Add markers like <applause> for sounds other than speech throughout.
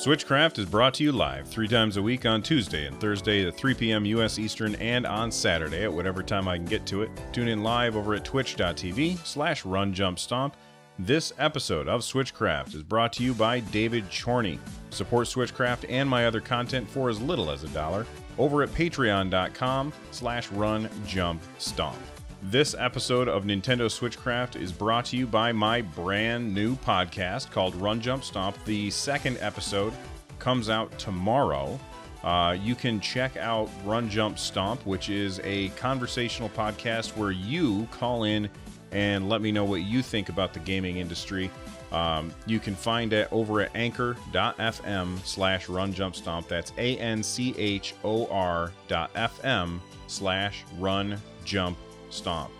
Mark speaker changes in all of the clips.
Speaker 1: Switchcraft is brought to you live three times a week on Tuesday and Thursday at 3 p.m. U.S. Eastern and on Saturday at whatever time I can get to it. Tune in live over at twitch.tv slash runjumpstomp. This episode of Switchcraft is brought to you by David Chorney. Support Switchcraft and my other content for as little as a dollar over at patreon.com slash runjumpstomp. This episode of Nintendo Switchcraft is brought to you by my brand new podcast called Run Jump Stomp. The second episode comes out tomorrow. Uh, you can check out Run Jump Stomp, which is a conversational podcast where you call in and let me know what you think about the gaming industry. Um, you can find it over at anchor.fm slash run jump stomp. That's A N C H O R dot FM slash run jump Stomp.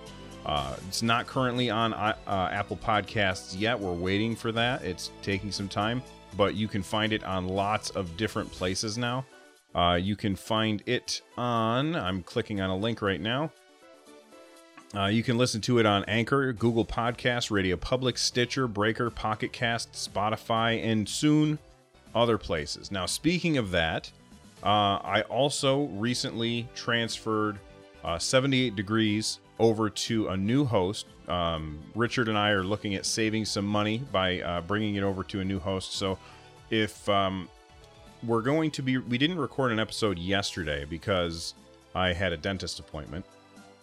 Speaker 1: Uh, it's not currently on uh, Apple Podcasts yet. We're waiting for that. It's taking some time, but you can find it on lots of different places now. Uh, you can find it on, I'm clicking on a link right now. Uh, you can listen to it on Anchor, Google Podcasts, Radio Public, Stitcher, Breaker, Pocket Cast, Spotify, and soon other places. Now, speaking of that, uh, I also recently transferred uh, 78 degrees over to a new host. Um, Richard and I are looking at saving some money by uh, bringing it over to a new host. So if um, we're going to be, we didn't record an episode yesterday because I had a dentist appointment.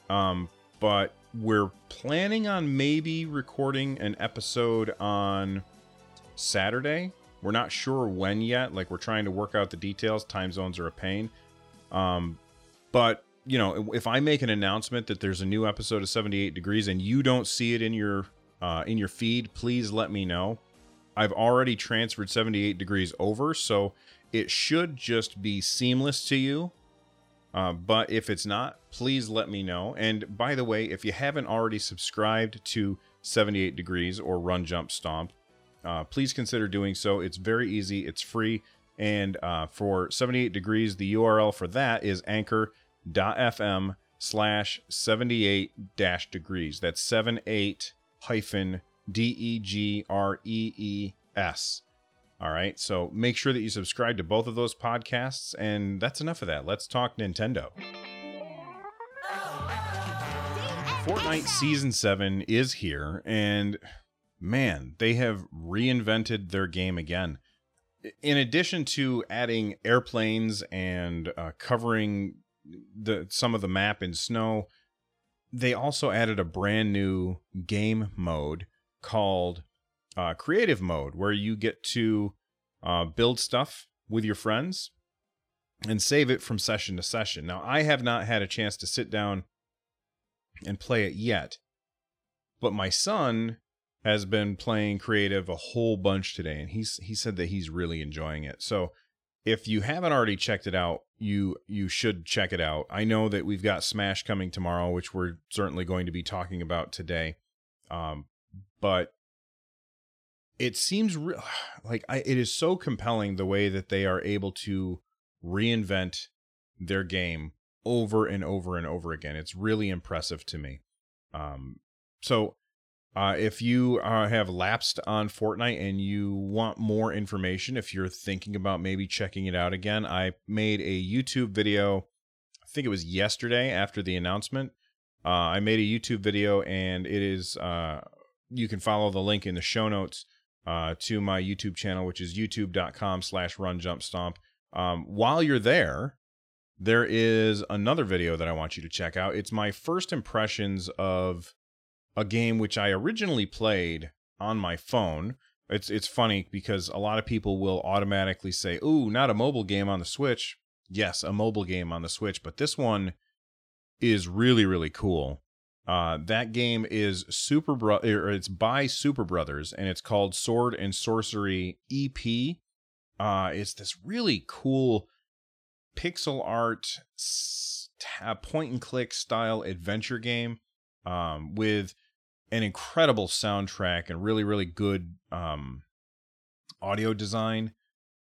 Speaker 1: Um, but we're planning on maybe recording an episode on Saturday. We're not sure when yet. Like we're trying to work out the details. Time zones are a pain. Um, but you know, if I make an announcement that there's a new episode of 78 Degrees and you don't see it in your uh, in your feed, please let me know. I've already transferred 78 Degrees over, so it should just be seamless to you. Uh, but if it's not, please let me know. And by the way, if you haven't already subscribed to 78 Degrees or Run Jump Stomp, uh, please consider doing so. It's very easy, it's free. And uh, for 78 Degrees, the URL for that is Anchor fm slash 78 dash degrees. That's 78 hyphen D E G R E E S. All right. So make sure that you subscribe to both of those podcasts. And that's enough of that. Let's talk Nintendo. Fortnite Season 7 is here. And man, they have reinvented their game again. In addition to adding airplanes and uh, covering the some of the map in snow. They also added a brand new game mode called uh, Creative Mode, where you get to uh, build stuff with your friends and save it from session to session. Now, I have not had a chance to sit down and play it yet, but my son has been playing creative a whole bunch today, and he's he said that he's really enjoying it. So if you haven't already checked it out, you you should check it out. I know that we've got Smash coming tomorrow, which we're certainly going to be talking about today. Um, but it seems re- <sighs> like I, it is so compelling the way that they are able to reinvent their game over and over and over again. It's really impressive to me. Um, so uh, if you uh, have lapsed on Fortnite and you want more information, if you're thinking about maybe checking it out again, I made a YouTube video. I think it was yesterday after the announcement. Uh, I made a YouTube video, and it is uh, you can follow the link in the show notes uh, to my YouTube channel, which is youtube.com/slash Run Jump Stomp. Um, while you're there, there is another video that I want you to check out. It's my first impressions of a game which I originally played on my phone. It's it's funny because a lot of people will automatically say, "Ooh, not a mobile game on the Switch." Yes, a mobile game on the Switch, but this one is really really cool. Uh, that game is Super Bro- or it's by Super Brothers, and it's called Sword and Sworcery EP. Uh, it's this really cool pixel art point and click style adventure game um, with an incredible soundtrack and really really good um, audio design.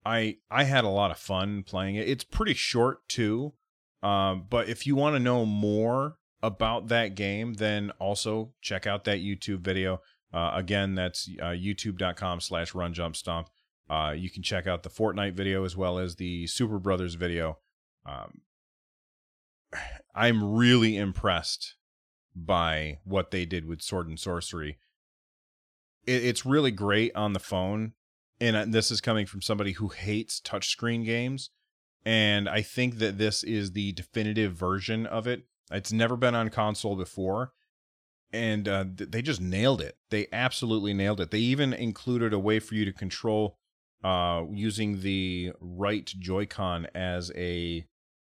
Speaker 1: I I had a lot of fun playing it. It's pretty short too, um, but if you want to know more about that game, then also check out that YouTube video. Uh, again, that's uh, youtube.com slash run jump stomp. Uh, you can check out the Fortnite video as well as the Super Brothers video. Um, <sighs> I'm really impressed by what they did with Sword and Sworcery. It, it's really great on the phone, and uh, this is coming from somebody who hates touchscreen games. And I think that this is the definitive version of it. It's never been on console before, and uh, they just nailed it. They absolutely nailed it. They even included a way for you to control uh, using the right Joy-Con as a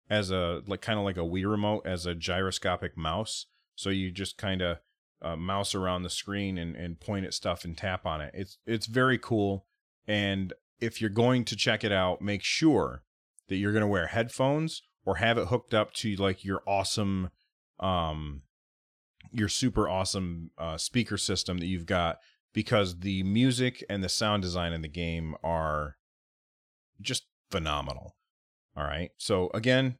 Speaker 1: as a like kind of like a Wii remote as a gyroscopic mouse. So you just kind of uh, mouse around the screen and, and point at stuff and tap on it. It's it's very cool. And if you're going to check it out, make sure that you're going to wear headphones or have it hooked up to like your awesome um your super awesome uh, speaker system that you've got because the music and the sound design in the game are just phenomenal. All right. So again,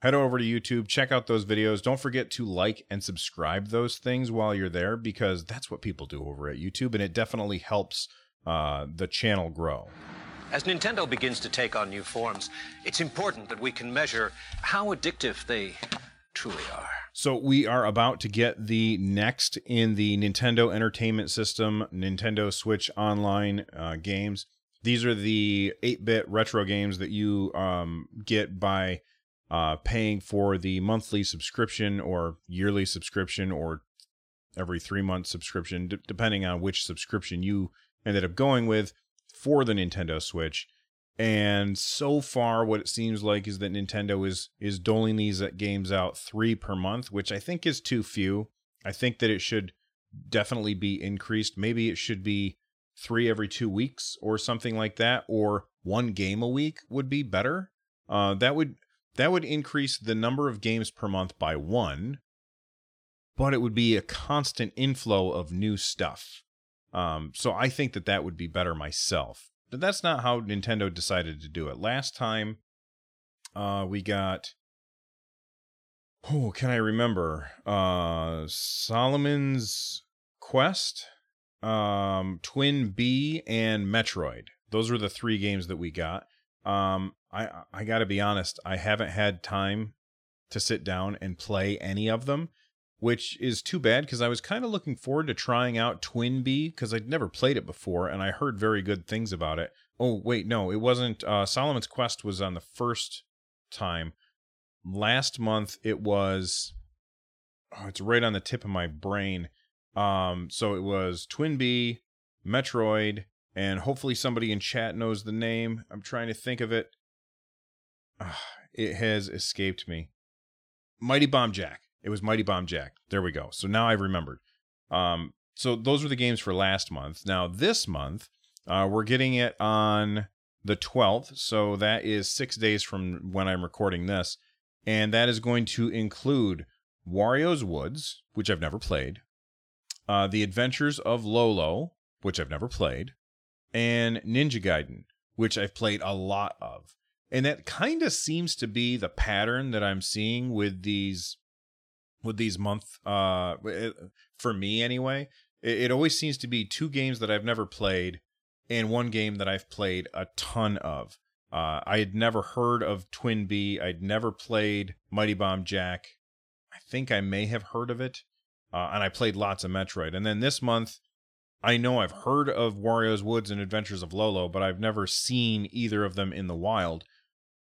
Speaker 1: head over to YouTube, check out those videos. Don't forget to like and subscribe those things while you're there because that's what people do over at YouTube and it definitely helps uh, the channel grow.
Speaker 2: As Nintendo begins to take on new forms, it's important that we can measure how addictive they truly are.
Speaker 1: So we are about to get the next in the Nintendo Entertainment System, Nintendo Switch Online uh, games. These are the 8-bit retro games that you um, get by uh, paying for the monthly subscription or yearly subscription or every three month subscription, d- depending on which subscription you ended up going with for the Nintendo Switch. And so far, what it seems like is that Nintendo is is doling these games out three per month, which I think is too few. I think that it should definitely be increased. Maybe it should be three every two weeks or something like that, or one game a week would be better. Uh, that would that would increase the number of games per month by one, but it would be a constant inflow of new stuff. Um, so I think that that would be better myself. But that's not how Nintendo decided to do it. Last time, uh, we got. Oh, can I remember? Uh, Solomon's Quest, um, TwinBee, and Metroid. Those were the three games that we got. Um, I I got to be honest, I haven't had time to sit down and play any of them which is too bad because I was kind of looking forward to trying out Twin TwinBee because I'd never played it before and I heard very good things about it. Oh, wait, no, it wasn't. Uh, Solomon's Quest was on the first time. Last month it was. Oh, it's right on the tip of my brain. Um, so it was Twin TwinBee, Metroid, and hopefully somebody in chat knows the name. I'm trying to think of it. Uh, it has escaped me. Mighty Bomb Jack. It was Mighty Bomb Jack. There we go. So now I've remembered. Um, so those were the games for last month. Now this month, uh, we're getting it on the 12th. So that is six days from when I'm recording this. And that is going to include Wario's Woods, which I've never played, uh, The Adventures of Lolo, which I've never played, and Ninja Gaiden, which I've played a lot of. And that kind of seems to be the pattern that I'm seeing with these with these month uh for me anyway. It, it, always seems to be two games that i've never played and one game that i've played a ton of. Uh i had never heard of TwinBee i'd never played mighty bomb jack. I think i may have heard of it uh, and i played lots of metroid. And then this month i know i've heard of wario's woods and adventures of lolo but i've never seen either of them in the wild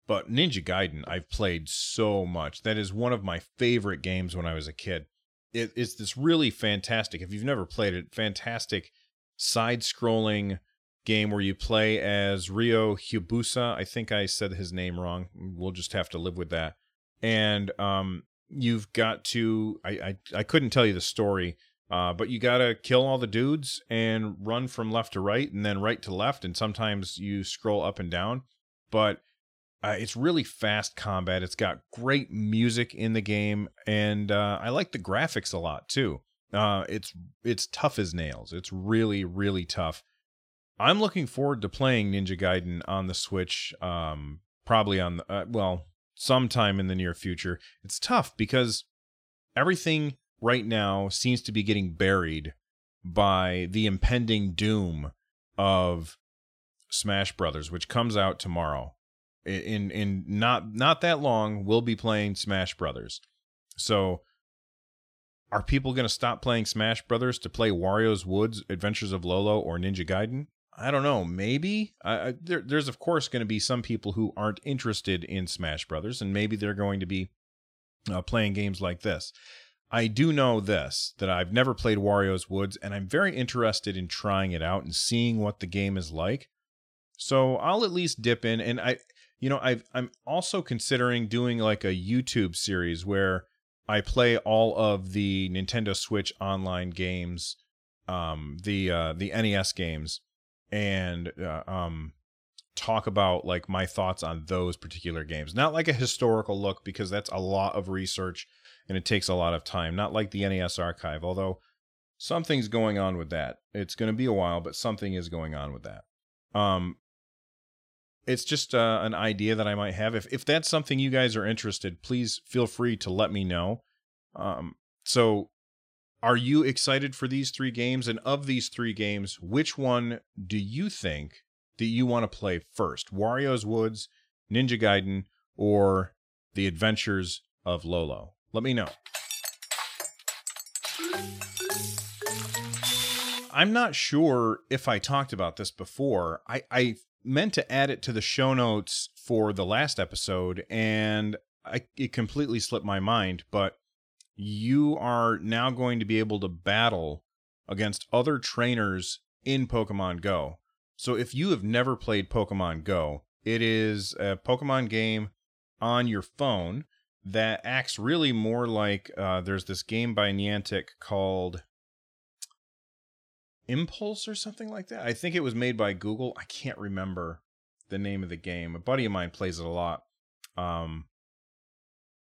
Speaker 1: but Ninja Gaiden, I've played so much. That is one of my favorite games when I was a kid. It, it's this really fantastic, if you've never played it, fantastic side scrolling game where you play as Ryo Hayabusa. I think I said his name wrong. We'll just have to live with that. And um, you've got to, I, I, I couldn't tell you the story, uh, but you got to kill all the dudes and run from left to right and then right to left. And sometimes you scroll up and down. But uh, it's really fast combat. It's got great music in the game, and uh, I like the graphics a lot too. Uh, it's it's tough as nails. It's really really tough. I'm looking forward to playing Ninja Gaiden on the Switch. Um, probably on the uh, well, sometime in the near future. It's tough because everything right now seems to be getting buried by the impending doom of Smash Brothers, which comes out tomorrow. In in not not that long, we'll be playing Smash Brothers. So are people going to stop playing Smash Brothers to play Wario's Woods, Adventures of Lolo, or Ninja Gaiden? I don't know. Maybe I, I, there, there's of course going to be some people who aren't interested in Smash Brothers, and maybe they're going to be uh, playing games like this. I do know this that I've never played Wario's Woods, and I'm very interested in trying it out and seeing what the game is like. So I'll at least dip in, and I, you know, i I'm also considering doing like a YouTube series where I play all of the Nintendo Switch online games, um, the uh, the NES games, and uh, um, talk about like my thoughts on those particular games. Not like a historical look because that's a lot of research and it takes a lot of time. Not like the NES archive, although something's going on with that. It's going to be a while, but something is going on with that. Um, it's just uh, an idea that I might have. If if that's something you guys are interested, please feel free to let me know. Um, so, are you excited for these three games? And of these three games, which one do you think that you want to play first? Wario's Woods, Ninja Gaiden, or The Adventures of Lolo? Let me know. I'm not sure if I talked about this before. I, I meant to add it to the show notes for the last episode, and I, it completely slipped my mind. But you are now going to be able to battle against other trainers in Pokemon Go. So if you have never played Pokemon Go, it is a Pokemon game on your phone that acts really more like uh, there's this game by Niantic called Impulse or something like that. I think it was made by Google. I can't remember the name of the game. A buddy of mine plays it a lot. Um,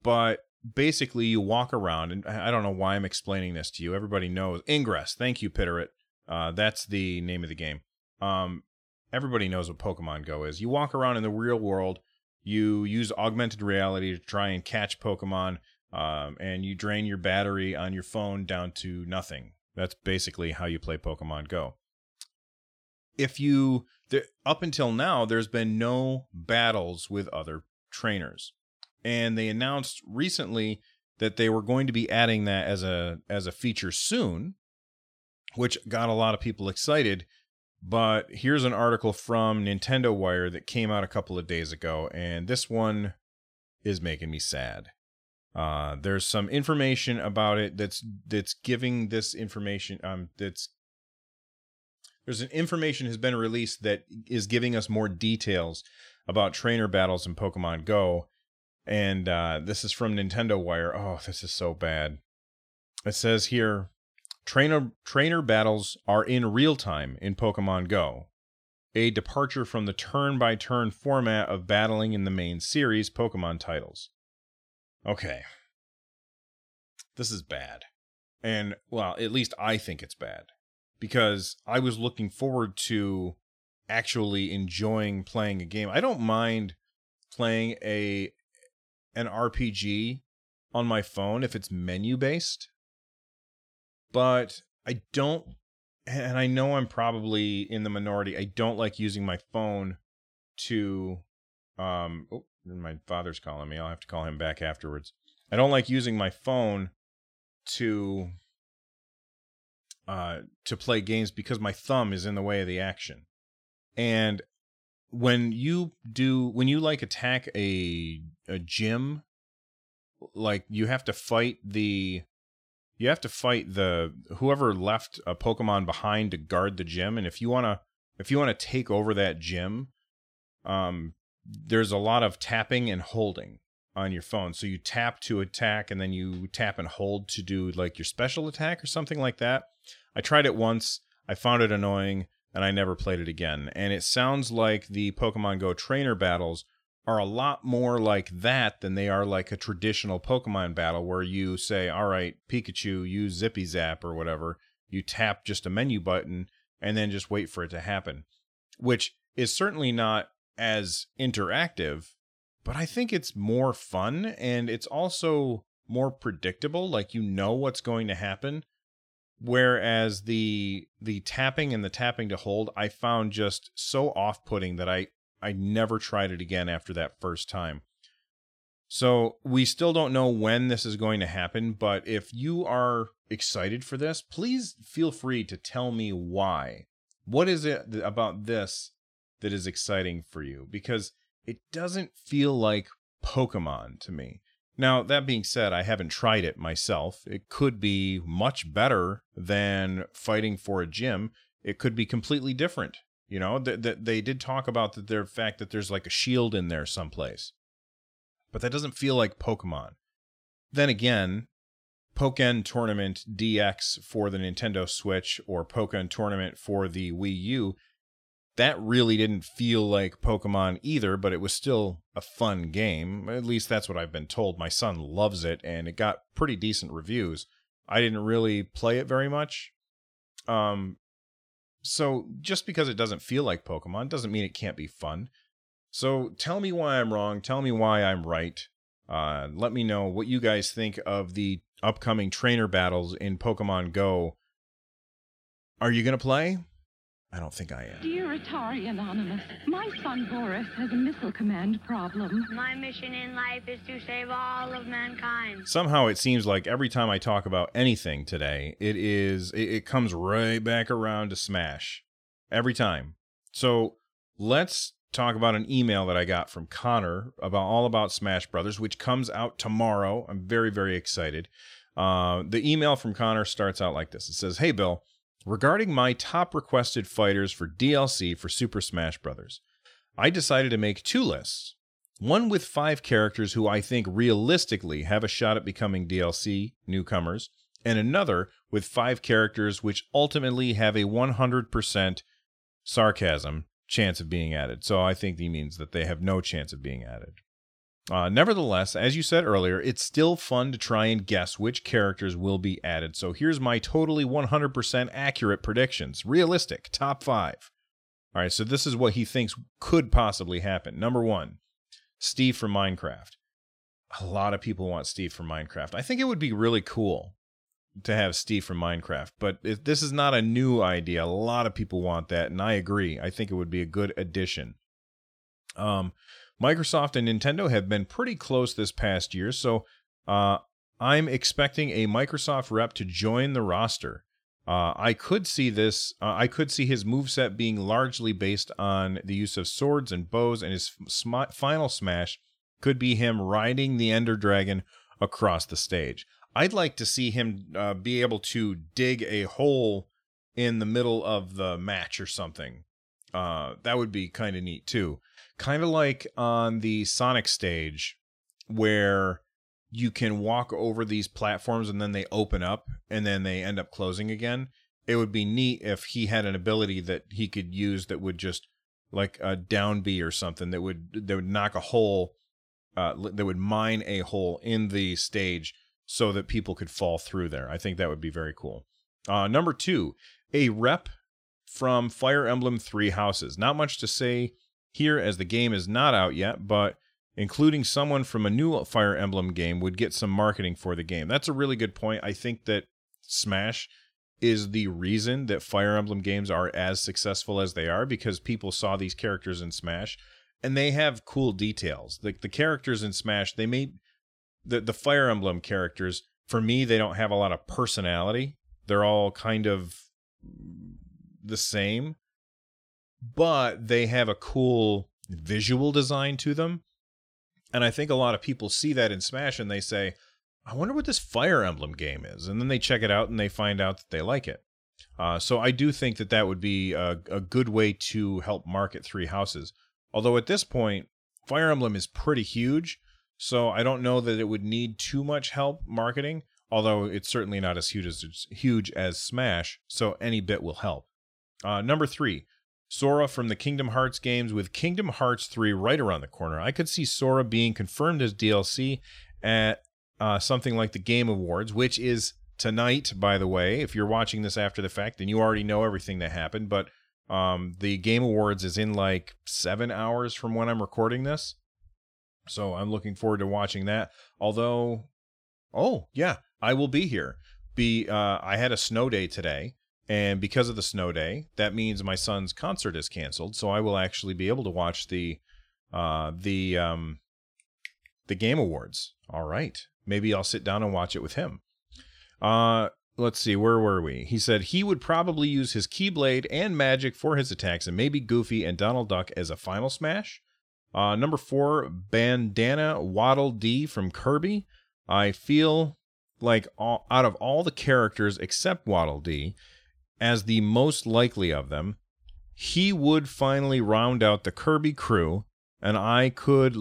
Speaker 1: but basically, you walk around, and I don't know why I'm explaining this to you. Everybody knows Ingress. Thank you, Pitterit. Uh, that's the name of the game. Um, everybody knows what Pokemon Go is. You walk around in the real world. You use augmented reality to try and catch Pokemon, um, and you drain your battery on your phone down to nothing. That's basically how you play Pokemon Go. If you there, up until now, there's been no battles with other trainers, and they announced recently that they were going to be adding that as a as a feature soon, which got a lot of people excited. But here's an article from Nintendo Wire that came out a couple of days ago, and this one is making me sad. Uh, there's some information about it that's that's giving this information um that's there's an information has been released that is giving us more details about trainer battles in Pokemon Go, and uh, this is from Nintendo Wire. Oh, this is so bad. It says here, trainer trainer battles are in real time in Pokemon Go, a departure from the turn by turn format of battling in the main series Pokemon titles. Okay. This is bad. And, well, at least I think it's bad. Because I was looking forward to actually enjoying playing a game. I don't mind playing a an RPG on my phone if it's menu based. But I don't and I know I'm probably in the minority. I don't like using my phone to um oh, my father's calling me. I'll have to call him back afterwards. I don't like using my phone to uh to play games because my thumb is in the way of the action. And when you do when you like attack a a gym like you have to fight the you have to fight the whoever left a pokemon behind to guard the gym and if you want to if you want to take over that gym um there's a lot of tapping and holding on your phone. So you tap to attack and then you tap and hold to do like your special attack or something like that. I tried it once, I found it annoying, and I never played it again. And it sounds like the Pokemon Go trainer battles are a lot more like that than they are like a traditional Pokemon battle where you say, all right, Pikachu, use Zippy Zap or whatever. You tap just a menu button and then just wait for it to happen, which is certainly not as interactive, but I think it's more fun and it's also more predictable. Like you know what's going to happen. whereas the the tapping and the tapping to hold I found just so off-putting that I I never tried it again after that first time. So we still don't know when this is going to happen, but if you are excited for this, please feel free to tell me why. What is it about this that is exciting for you? Because it doesn't feel like Pokemon to me. Now, that being said, I haven't tried it myself. It could be much better than fighting for a gym. It could be completely different. You know, that th- they did talk about the, the fact that there's like a shield in there someplace. But that doesn't feel like Pokemon. Then again, Pokken Tournament DX for the Nintendo Switch or Pokken Tournament for the Wii U that really didn't feel like Pokemon either, but it was still a fun game. At least that's what I've been told. My son loves it, and it got pretty decent reviews. I didn't really play it very much. Um, so just because it doesn't feel like Pokemon doesn't mean it can't be fun. So tell me why I'm wrong. Tell me why I'm right. Uh, let me know what you guys think of the upcoming trainer battles in Pokemon Go. Are you going to play? I don't think I am.
Speaker 3: Dear Atari Anonymous, my son Boris has a missile command problem.
Speaker 4: My mission in life is to save all of mankind.
Speaker 1: Somehow it seems like every time I talk about anything today, it is it, it comes right back around to Smash. Every time. So let's talk about an email that I got from Connor about all about Smash Brothers, which comes out tomorrow. I'm very, very excited. Uh, the email from Connor starts out like this. It says, Hey Bill, regarding my top requested fighters for DLC for Super Smash Bros. I decided to make two lists. One with five characters who I think realistically have a shot at becoming DLC newcomers, and another with five characters which ultimately have a 100% sarcasm chance of being added. So I think he means that they have no chance of being added. Uh, nevertheless, as you said earlier, it's still fun to try and guess which characters will be added. So here's my totally 100% accurate predictions. Realistic, top five. All right, so this is what he thinks could possibly happen. Number one, Steve from Minecraft. A lot of people want Steve from Minecraft. I think it would be really cool to have Steve from Minecraft, but if this is not a new idea. A lot of people want that, and I agree. I think it would be a good addition. Um, Microsoft and Nintendo have been pretty close this past year, so uh, I'm expecting a Microsoft rep to join the roster. Uh, I could see this. Uh, I could see his moveset being largely based on the use of swords and bows, and his sm- final smash could be him riding the Ender Dragon across the stage. I'd like to see him uh, be able to dig a hole in the middle of the match or something. Uh, that would be kind of neat too kind of like on the Sonic stage where you can walk over these platforms and then they open up and then they end up closing again. It would be neat if he had an ability that he could use that would just like a down B or something that would that would knock a hole uh, that would mine a hole in the stage so that people could fall through there. I think that would be very cool. Uh, number two, a rep from Fire Emblem Three Houses. Not much to say here as the game is not out yet, but including someone from a new Fire Emblem game would get some marketing for the game. That's a really good point. I think that Smash is the reason that Fire Emblem games are as successful as they are because people saw these characters in Smash and they have cool details. Like the, characters in Smash, they made the the Fire Emblem characters for me they don't have a lot of personality. They're all kind of the same but they have a cool visual design to them. And I think a lot of people see that in Smash and they say, I wonder what this Fire Emblem game is. And then they check it out and they find out that they like it. Uh, so I do think that that would be a, a good way to help market Three Houses. Although at this point, Fire Emblem is pretty huge. So I don't know that it would need too much help marketing, although it's certainly not as huge as, huge as Smash. So any bit will help. Uh, number three, Sora from the Kingdom Hearts games with Kingdom Hearts 3 right around the corner. I could see Sora being confirmed as DLC at uh, something like the Game Awards, which is tonight, by the way. If you're watching this after the fact, then you already know everything that happened. But um, the Game Awards is in like seven hours from when I'm recording this. So I'm looking forward to watching that. Although, oh, yeah, I will be here. be uh, I had a snow day today, and because of the snow day, that means my son's concert is canceled. So I will actually be able to watch the uh, the um, the game awards. All right, maybe I'll sit down and watch it with him. Uh, let's see, where were we? He said he would probably use his Keyblade and Magic for his attacks, and maybe Goofy and Donald Duck as a final smash. Uh, number four, Bandana Waddle Dee from Kirby. I feel like all, out of all the characters except Waddle Dee, as the most likely of them, he would finally round out the Kirby crew, and I could,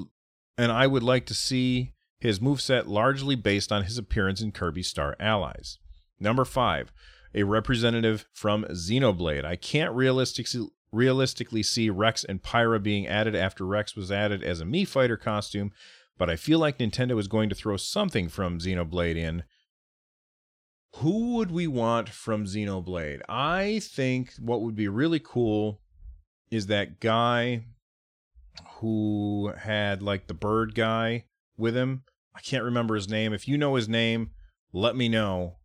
Speaker 1: and I would like to see his moveset largely based on his appearance in Kirby Star Allies. Number five, a representative from Xenoblade. I can't realistically realistically see Rex and Pyra being added after Rex was added as a Mii Fighter costume, but I feel like Nintendo is going to throw something from Xenoblade in. Who would we want from Xenoblade? I think what would be really cool is that guy who had like the bird guy with him. I can't remember his name. If you know his name, let me know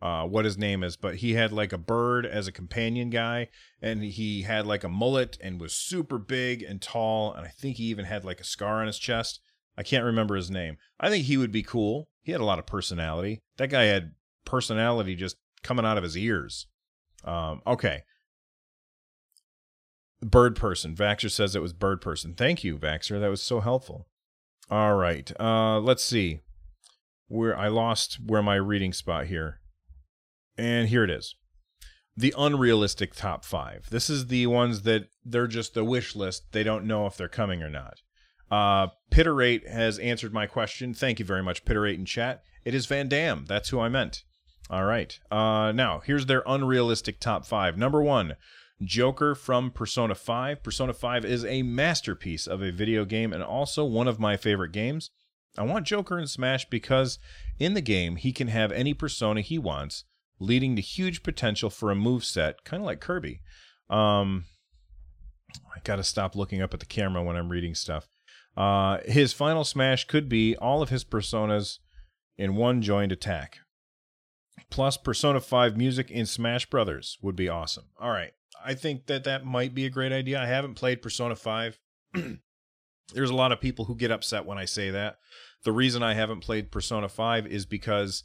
Speaker 1: uh, what his name is, but he had like a bird as a companion guy, and he had like a mullet and was super big and tall, and I think he even had like a scar on his chest. I can't remember his name. I think he would be cool. He had a lot of personality. That guy had personality just coming out of his ears. Um, okay. Bird person. Vaxer says it was bird person. Thank you, Vaxer. That was so helpful. All right. Uh, let's see. Where I lost where my reading spot here. And here it is. The unrealistic top five. This is the ones that they're just the wish list. They don't know if they're coming or not. Uh, Pitterate has answered my question. Thank you very much, Pitterate in chat. It is Vandham. That's who I meant. All right. Uh, now, here's their unrealistic top five. Number one, Joker from Persona 5. Persona 5 is a masterpiece of a video game and also one of my favorite games. I want Joker in Smash because in the game, he can have any persona he wants leading to huge potential for a move set, kind of like Kirby. Um, I got to stop looking up at the camera when I'm reading stuff. Uh, his final smash could be all of his personas in one joined attack. Plus, Persona 5 music in Smash Brothers would be awesome. All right. I think that that might be a great idea. I haven't played Persona 5. <clears throat> There's a lot of people who get upset when I say that. The reason I haven't played Persona 5 is because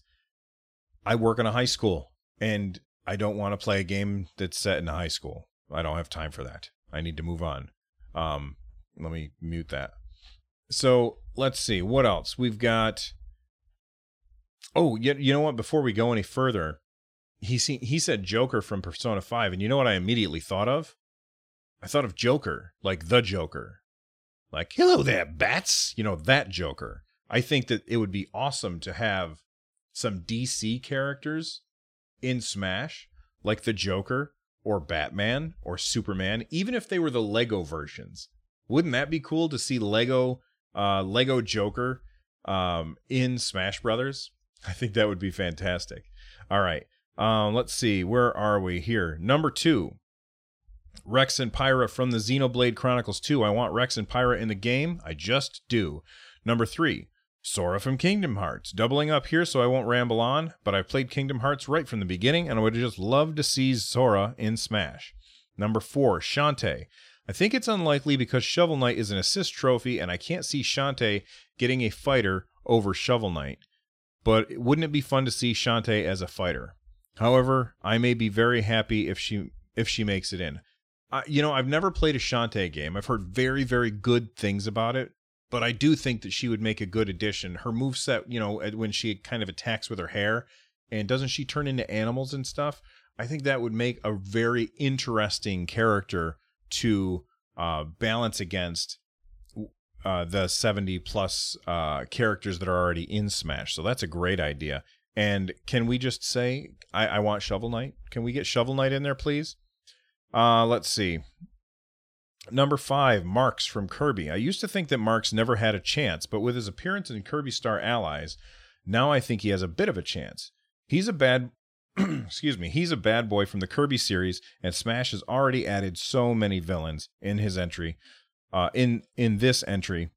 Speaker 1: I work in a high school and I don't want to play a game that's set in a high school. I don't have time for that. I need to move on. Um, let me mute that. So let's see what else we've got. Oh, you, you know what? Before we go any further, he see, he said Joker from Persona Five, and you know what I immediately thought of? I thought of Joker, like the Joker, like hello there, bats. You know that Joker. I think that it would be awesome to have some DC characters in Smash, like the Joker or Batman or Superman, even if they were the Lego versions. Wouldn't that be cool to see Lego uh, Lego Joker um, in Smash Brothers? I think that would be fantastic. All right. Um, let's see. Where are we here? Number two. Rex and Pyra from the Xenoblade Chronicles 2. I want Rex and Pyra in the game. I just do. Number three. Sora from Kingdom Hearts. Doubling up here so I won't ramble on, but I've played Kingdom Hearts right from the beginning and I would just love to see Sora in Smash. Number four, Shantae. I think it's unlikely because Shovel Knight is an assist trophy and I can't see Shantae getting a fighter over Shovel Knight. But wouldn't it be fun to see Shantae as a fighter? However, I may be very happy if she if she makes it in. Uh, you know, I've never played a Shantae game. I've heard very, very good things about it, but I do think that she would make a good addition. Her move set, you know, when she kind of attacks with her hair, and doesn't she turn into animals and stuff? I think that would make a very interesting character to uh, balance against uh, the 70 plus uh, characters that are already in Smash. So that's a great idea. And can we just say, I, I want Shovel Knight? Can we get Shovel Knight in there, please? Uh, let's see. Number five, Marx from Kirby. I used to think that Marx never had a chance, but with his appearance in Kirby Star Allies, now I think he has a bit of a chance. He's a bad <clears throat> excuse me, he's a bad boy from the Kirby series, and Smash has already added so many villains in his entry, uh, in in this entry.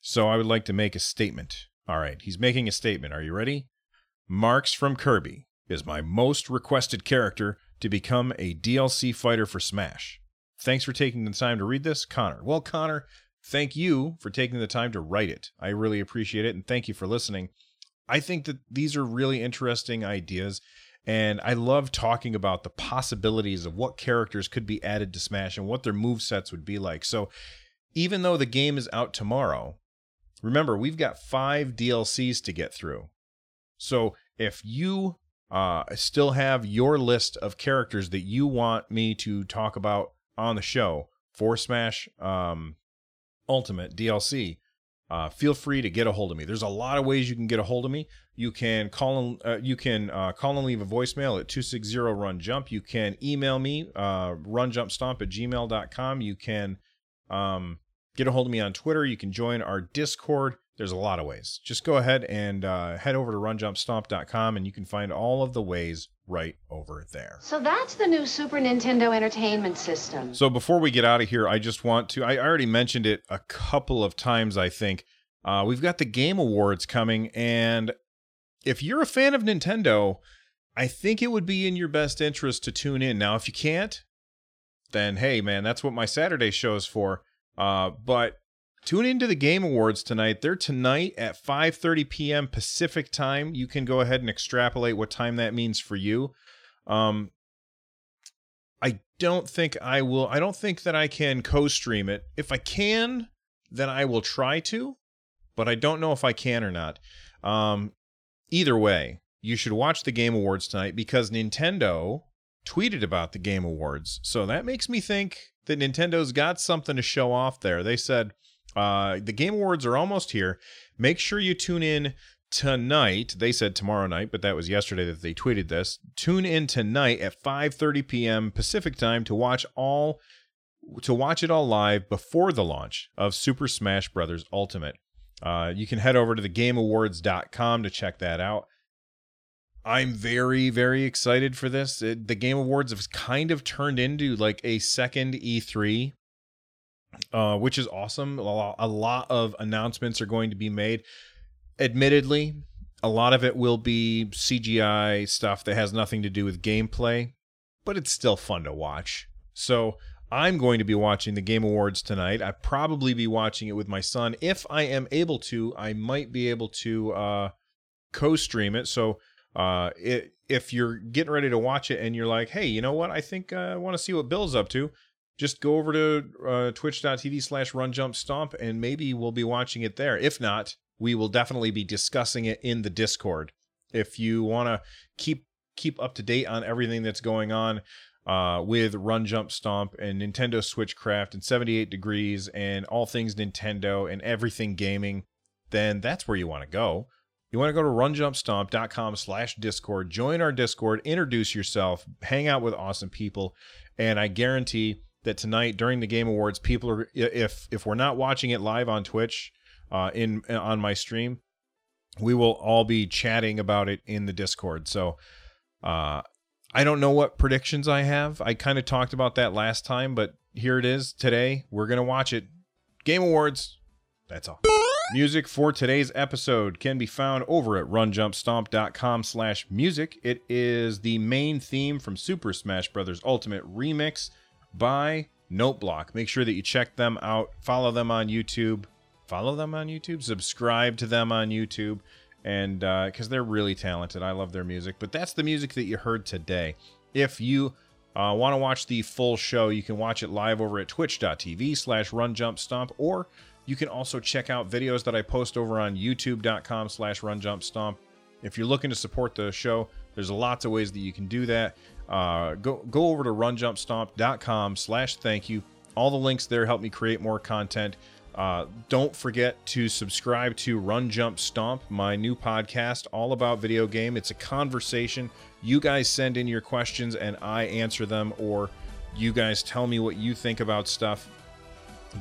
Speaker 1: So I would like to make a statement. All right, he's making a statement. Are you ready? Marx from Kirby is my most requested character to become a DLC fighter for Smash. Thanks for taking the time to read this, Connor. Well, Connor, thank you for taking the time to write it. I really appreciate it, and thank you for listening. I think that these are really interesting ideas, and I love talking about the possibilities of what characters could be added to Smash and what their move sets would be like. So, even though the game is out tomorrow, remember we've got five DLCs to get through. So, if you uh, still have your list of characters that you want me to talk about on the show for Smash um, Ultimate DLC, uh, feel free to get a hold of me. There's a lot of ways you can get a hold of me. You can call and uh, you can uh, call and leave a voicemail at 260 run jump. You can email me uh, runjumpstomp at gmail.com. You can um, get a hold of me on Twitter. You can join our Discord. There's a lot of ways. Just go ahead and uh, head over to runjumpstomp.com and you can find all of the ways right over there.
Speaker 5: So that's the new Super Nintendo Entertainment System.
Speaker 1: So before we get out of here, I just want to, I already mentioned it a couple of times, I think. Uh, we've got the Game Awards coming, and if you're a fan of Nintendo, I think it would be in your best interest to tune in. Now, if you can't, then hey, man, that's what my Saturday show is for. Uh, but tune into the Game Awards tonight. They're tonight at 5:30 p.m. Pacific time. You can go ahead and extrapolate what time that means for you. Um, I don't think I will. I don't think that I can co-stream it. If I can, then I will try to, but I don't know if I can or not. Um, either way, you should watch the Game Awards tonight because Nintendo tweeted about the Game Awards. So that makes me think that Nintendo's got something to show off there. They said uh, the Game Awards are almost here. Make sure you tune in tonight. They said tomorrow night, but that was yesterday that they tweeted this. Tune in tonight at 5:30 p.m. Pacific time to watch all to watch it all live before the launch of Super Smash Bros. Ultimate. Uh, you can head over to thegameawards.com to check that out. I'm very, very excited for this. It, the Game Awards have kind of turned into like a second E3, uh, which is awesome. A lot, a lot of announcements are going to be made. Admittedly, a lot of it will be CGI stuff that has nothing to do with gameplay, but it's still fun to watch. So I'm going to be watching the Game Awards tonight. I probably be watching it with my son. If I am able to, I might be able to uh, co-stream it. So uh, it, if you're getting ready to watch it and you're like, hey, you know what? I think uh, I want to see what Bill's up to. Just go over to uh, twitch.tv slash run jump stomp and maybe we'll be watching it there. If not, we will definitely be discussing it in the Discord. If you want to keep keep up to date on everything that's going on uh, with Run Jump Stomp and Nintendo Switchcraft and 78 Degrees and all things Nintendo and everything gaming, then that's where you want to go. You want to go to runjumpstomp.com slash discord, join our discord, introduce yourself, hang out with awesome people, and I guarantee that tonight during the Game Awards, people are if if we're not watching it live on Twitch, uh, in on my stream, we will all be chatting about it in the Discord. So, uh, I don't know what predictions I have. I kind of talked about that last time, but here it is today. We're gonna watch it. Game Awards. That's all. Music for today's episode can be found over at runjumpstomp.com slash music. It is the main theme from Super Smash Bros. Ultimate Remix by Noteblock. Make sure that you check them out. Follow them on YouTube. Follow them on YouTube. Subscribe to them on YouTube. And because uh, they're really talented. I love their music. But that's the music that you heard today. If you uh, want to watch the full show, you can watch it live over at twitch.tv slash runjumpstomp or you can also check out videos that I post over on youtube.com slash runjumpstomp. If you're looking to support the show, there's lots of ways that you can do that. Uh, go go over to runjumpstomp.com slash thank you. All the links there help me create more content. Uh, don't forget to subscribe to Run Jump Stomp, my new podcast all about video game. It's a conversation. You guys send in your questions and I answer them, or you guys tell me what you think about stuff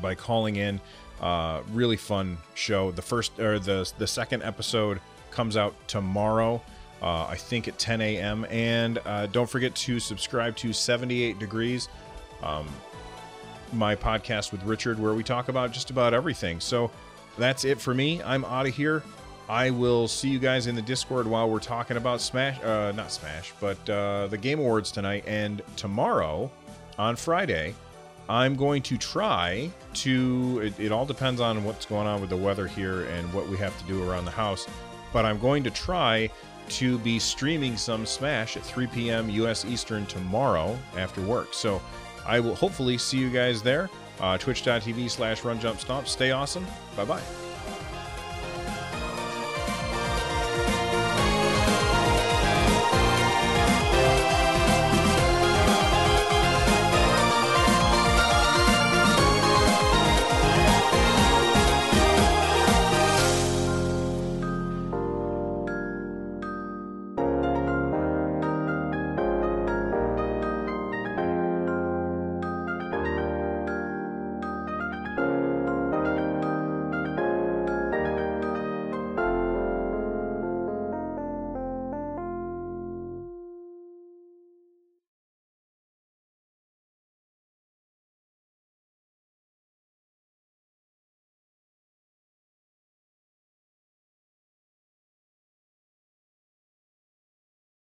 Speaker 1: by calling in. Uh, really fun show. The first or the the second episode comes out tomorrow. Uh, I think at 10 a.m. And uh, don't forget to subscribe to 78 Degrees, um, my podcast with Richard, where we talk about just about everything. So that's it for me. I'm out of here. I will see you guys in the Discord while we're talking about Smash, uh, not Smash, but uh, the Game Awards tonight and tomorrow on Friday. I'm going to try to. It, it all depends on what's going on with the weather here and what we have to do around the house. But I'm going to try to be streaming some Smash at 3 p.m. U.S. Eastern tomorrow after work. So I will hopefully see you guys there. Uh, Twitch.tv slash Run Jump Stomp. Stay awesome. Bye bye.